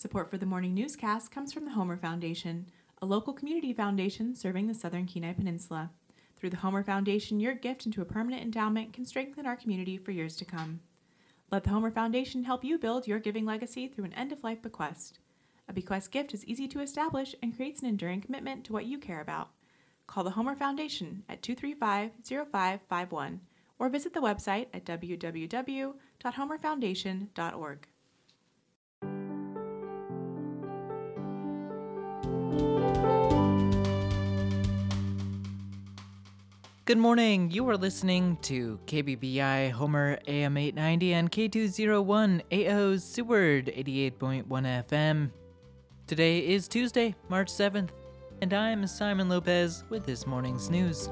Support for the morning newscast comes from the Homer Foundation, a local community foundation serving the southern Kenai Peninsula. Through the Homer Foundation, your gift into a permanent endowment can strengthen our community for years to come. Let the Homer Foundation help you build your giving legacy through an end of life bequest. A bequest gift is easy to establish and creates an enduring commitment to what you care about. Call the Homer Foundation at 235 0551 or visit the website at www.homerfoundation.org. Good morning. You are listening to KBBI Homer AM 890 and K201 AO Seward 88.1 FM. Today is Tuesday, March 7th, and I'm Simon Lopez with this morning's news.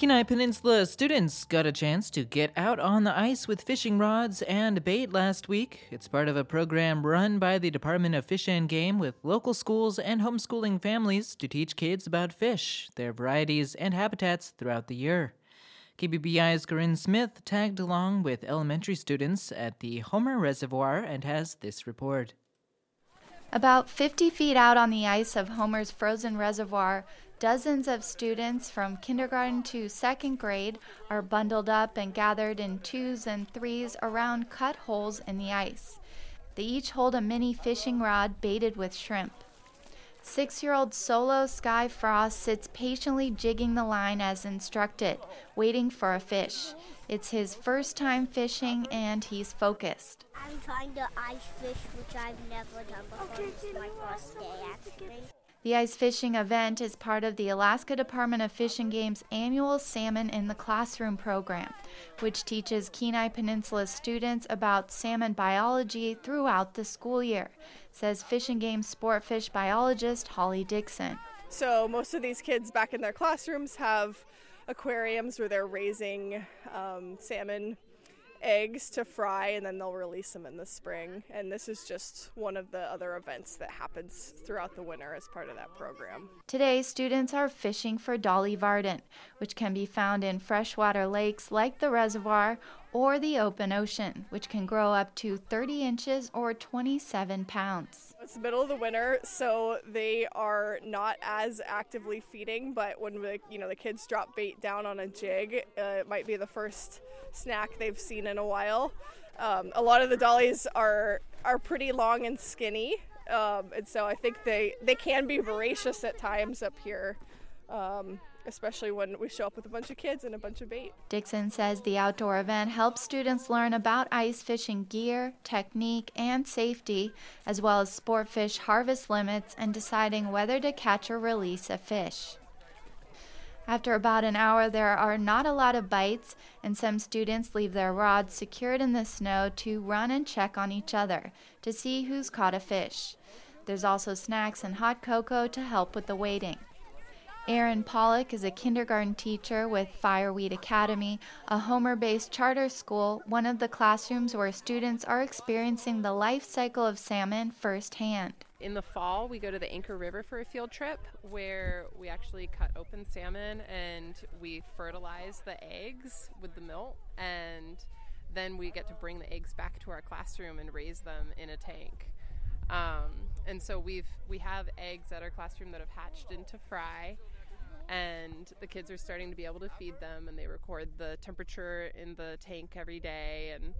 Kenai Peninsula students got a chance to get out on the ice with fishing rods and bait last week. It's part of a program run by the Department of Fish and Game with local schools and homeschooling families to teach kids about fish, their varieties, and habitats throughout the year. KBBI's Corinne Smith tagged along with elementary students at the Homer Reservoir and has this report. About 50 feet out on the ice of Homer's frozen reservoir, Dozens of students from kindergarten to second grade are bundled up and gathered in twos and threes around cut holes in the ice. They each hold a mini fishing rod baited with shrimp. Six year old Solo Sky Frost sits patiently jigging the line as instructed, waiting for a fish. It's his first time fishing and he's focused. I'm trying to ice fish, which I've never done before. This is my first day, actually. The ice fishing event is part of the Alaska Department of Fish and Game's annual Salmon in the Classroom program, which teaches Kenai Peninsula students about salmon biology throughout the school year, says Fish and Game sport fish biologist Holly Dixon. So, most of these kids back in their classrooms have aquariums where they're raising um, salmon eggs to fry and then they'll release them in the spring. And this is just one of the other events that happens throughout the winter as part of that program. Today, students are fishing for Dolly Varden, which can be found in freshwater lakes like the reservoir or the open ocean, which can grow up to 30 inches or 27 pounds. It's middle of the winter, so they are not as actively feeding. But when the, you know the kids drop bait down on a jig, uh, it might be the first snack they've seen in a while. Um, a lot of the dollies are are pretty long and skinny, um, and so I think they they can be voracious at times up here. Um, especially when we show up with a bunch of kids and a bunch of bait. Dixon says the outdoor event helps students learn about ice fishing gear, technique, and safety, as well as sport fish harvest limits and deciding whether to catch or release a fish. After about an hour, there are not a lot of bites, and some students leave their rods secured in the snow to run and check on each other to see who's caught a fish. There's also snacks and hot cocoa to help with the waiting. Aaron Pollock is a kindergarten teacher with Fireweed Academy, a Homer based charter school, one of the classrooms where students are experiencing the life cycle of salmon firsthand. In the fall, we go to the Anchor River for a field trip where we actually cut open salmon and we fertilize the eggs with the milk and then we get to bring the eggs back to our classroom and raise them in a tank. Um, and so we've we have eggs at our classroom that have hatched into fry and the kids are starting to be able to feed them and they record the temperature in the tank every day and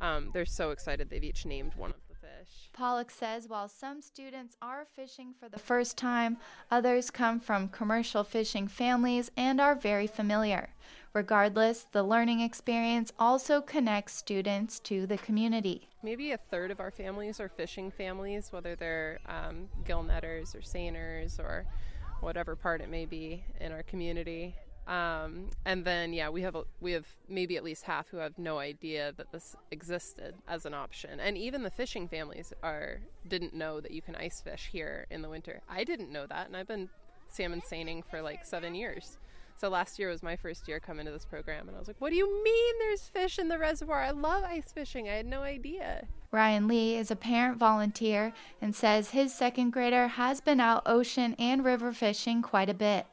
um, they're so excited they've each named one of the fish. Pollock says while some students are fishing for the first time others come from commercial fishing families and are very familiar. Regardless the learning experience also connects students to the community. Maybe a third of our families are fishing families whether they're um, gill netters or seiners or whatever part it may be in our community. Um, and then yeah, we have we have maybe at least half who have no idea that this existed as an option. And even the fishing families are didn't know that you can ice fish here in the winter. I didn't know that, and I've been salmon seining for like seven years. So last year was my first year coming to this program, and I was like, "What do you mean there's fish in the reservoir? I love ice fishing. I had no idea." Ryan Lee is a parent volunteer and says his second grader has been out ocean and river fishing quite a bit,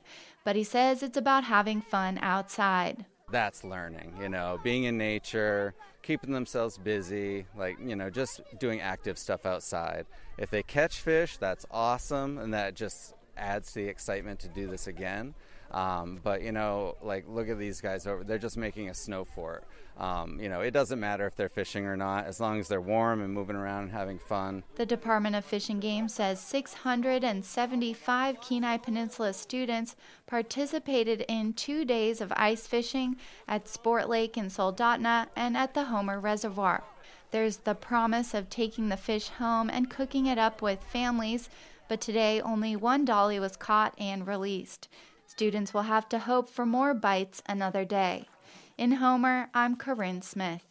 but he says it's about having fun outside. That's learning, you know, being in nature, keeping themselves busy, like, you know, just doing active stuff outside. If they catch fish, that's awesome, and that just adds to the excitement to do this again. Um, but you know, like look at these guys over. They're just making a snow fort. Um, you know, it doesn't matter if they're fishing or not, as long as they're warm and moving around and having fun. The Department of Fish and Game says 675 Kenai Peninsula students participated in two days of ice fishing at Sport Lake in Soldotna and at the Homer Reservoir. There's the promise of taking the fish home and cooking it up with families, but today only one dolly was caught and released. Students will have to hope for more bites another day. In Homer, I'm Corinne Smith.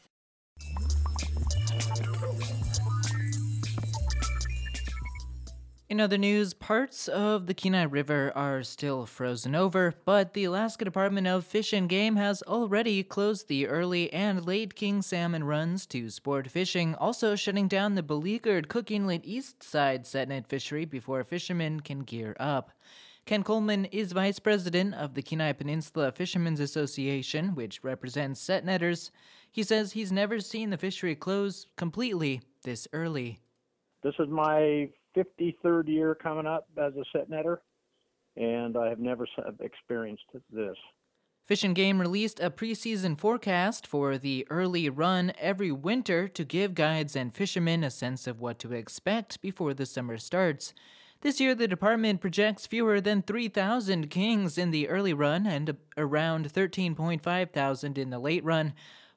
In other news, parts of the Kenai River are still frozen over, but the Alaska Department of Fish and Game has already closed the early and late king salmon runs to sport fishing, also shutting down the beleaguered Cook Inlet East Side set net fishery before fishermen can gear up. Ken Coleman is vice president of the Kenai Peninsula Fishermen's Association, which represents set netters. He says he's never seen the fishery close completely this early. This is my 53rd year coming up as a set netter, and I have never experienced this. Fish and Game released a preseason forecast for the early run every winter to give guides and fishermen a sense of what to expect before the summer starts. This year, the department projects fewer than 3,000 kings in the early run and around 13.5 thousand in the late run,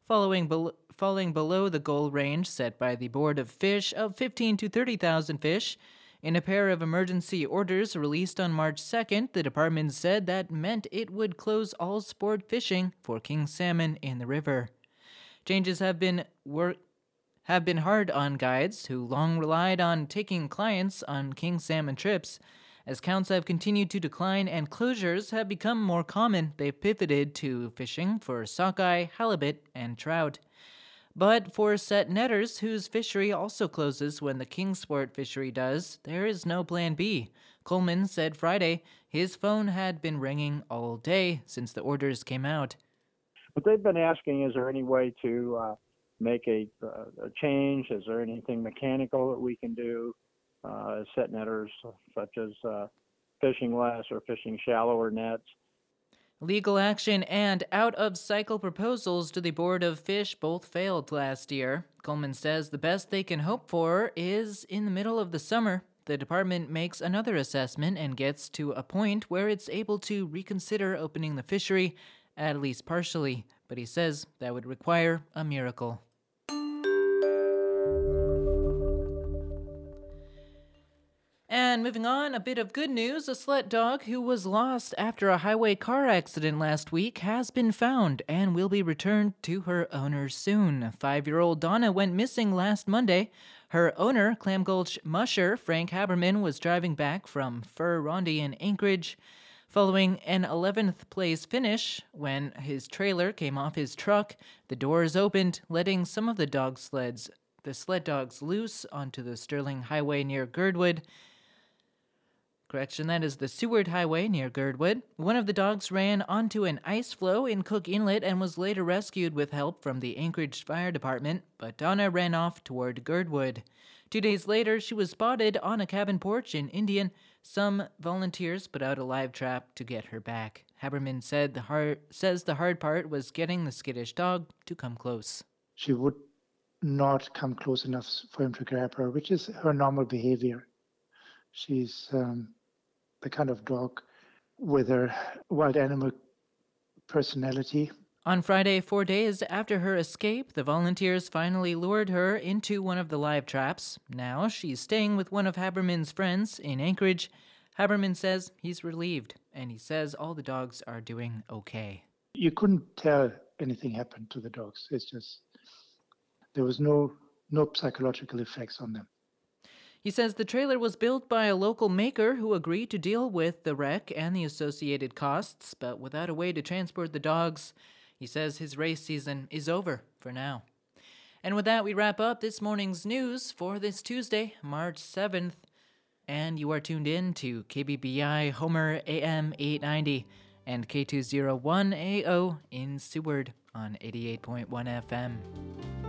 following be- falling below the goal range set by the Board of Fish of 15 to 30,000 fish. In a pair of emergency orders released on March 2nd, the department said that meant it would close all sport fishing for king salmon in the river. Changes have been worked have been hard on guides who long relied on taking clients on king salmon trips. As counts have continued to decline and closures have become more common, they've pivoted to fishing for sockeye, halibut, and trout. But for set netters whose fishery also closes when the king sport fishery does, there is no plan B. Coleman said Friday his phone had been ringing all day since the orders came out. But they've been asking, is there any way to uh, make a, uh, a change? Is there anything mechanical that we can do uh, set netters, such as uh, fishing less or fishing shallower nets? Legal action and out of cycle proposals to the Board of Fish both failed last year. Coleman says the best they can hope for is in the middle of the summer. The department makes another assessment and gets to a point where it's able to reconsider opening the fishery, at least partially. But he says that would require a miracle. And moving on, a bit of good news. A sled dog who was lost after a highway car accident last week has been found and will be returned to her owner soon. Five year old Donna went missing last Monday. Her owner, Clam Gulch musher Frank Haberman, was driving back from Fur Rondy in Anchorage following an 11th place finish when his trailer came off his truck. The doors opened, letting some of the dog sleds, the sled dogs, loose onto the Sterling Highway near Girdwood. Correction, that is the Seward Highway near Girdwood. One of the dogs ran onto an ice floe in Cook Inlet and was later rescued with help from the Anchorage Fire Department, but Donna ran off toward Girdwood. Two days later, she was spotted on a cabin porch in Indian. Some volunteers put out a live trap to get her back. Haberman said the hard, says the hard part was getting the skittish dog to come close. She would not come close enough for him to grab her, which is her normal behavior. She's um, the kind of dog with a wild animal personality. On Friday, four days after her escape, the volunteers finally lured her into one of the live traps. Now she's staying with one of Haberman's friends in Anchorage. Haberman says he's relieved, and he says all the dogs are doing okay. You couldn't tell anything happened to the dogs. It's just there was no no psychological effects on them. He says the trailer was built by a local maker who agreed to deal with the wreck and the associated costs, but without a way to transport the dogs. He says his race season is over for now. And with that, we wrap up this morning's news for this Tuesday, March 7th. And you are tuned in to KBBI Homer AM 890 and K201AO in Seward on 88.1 FM.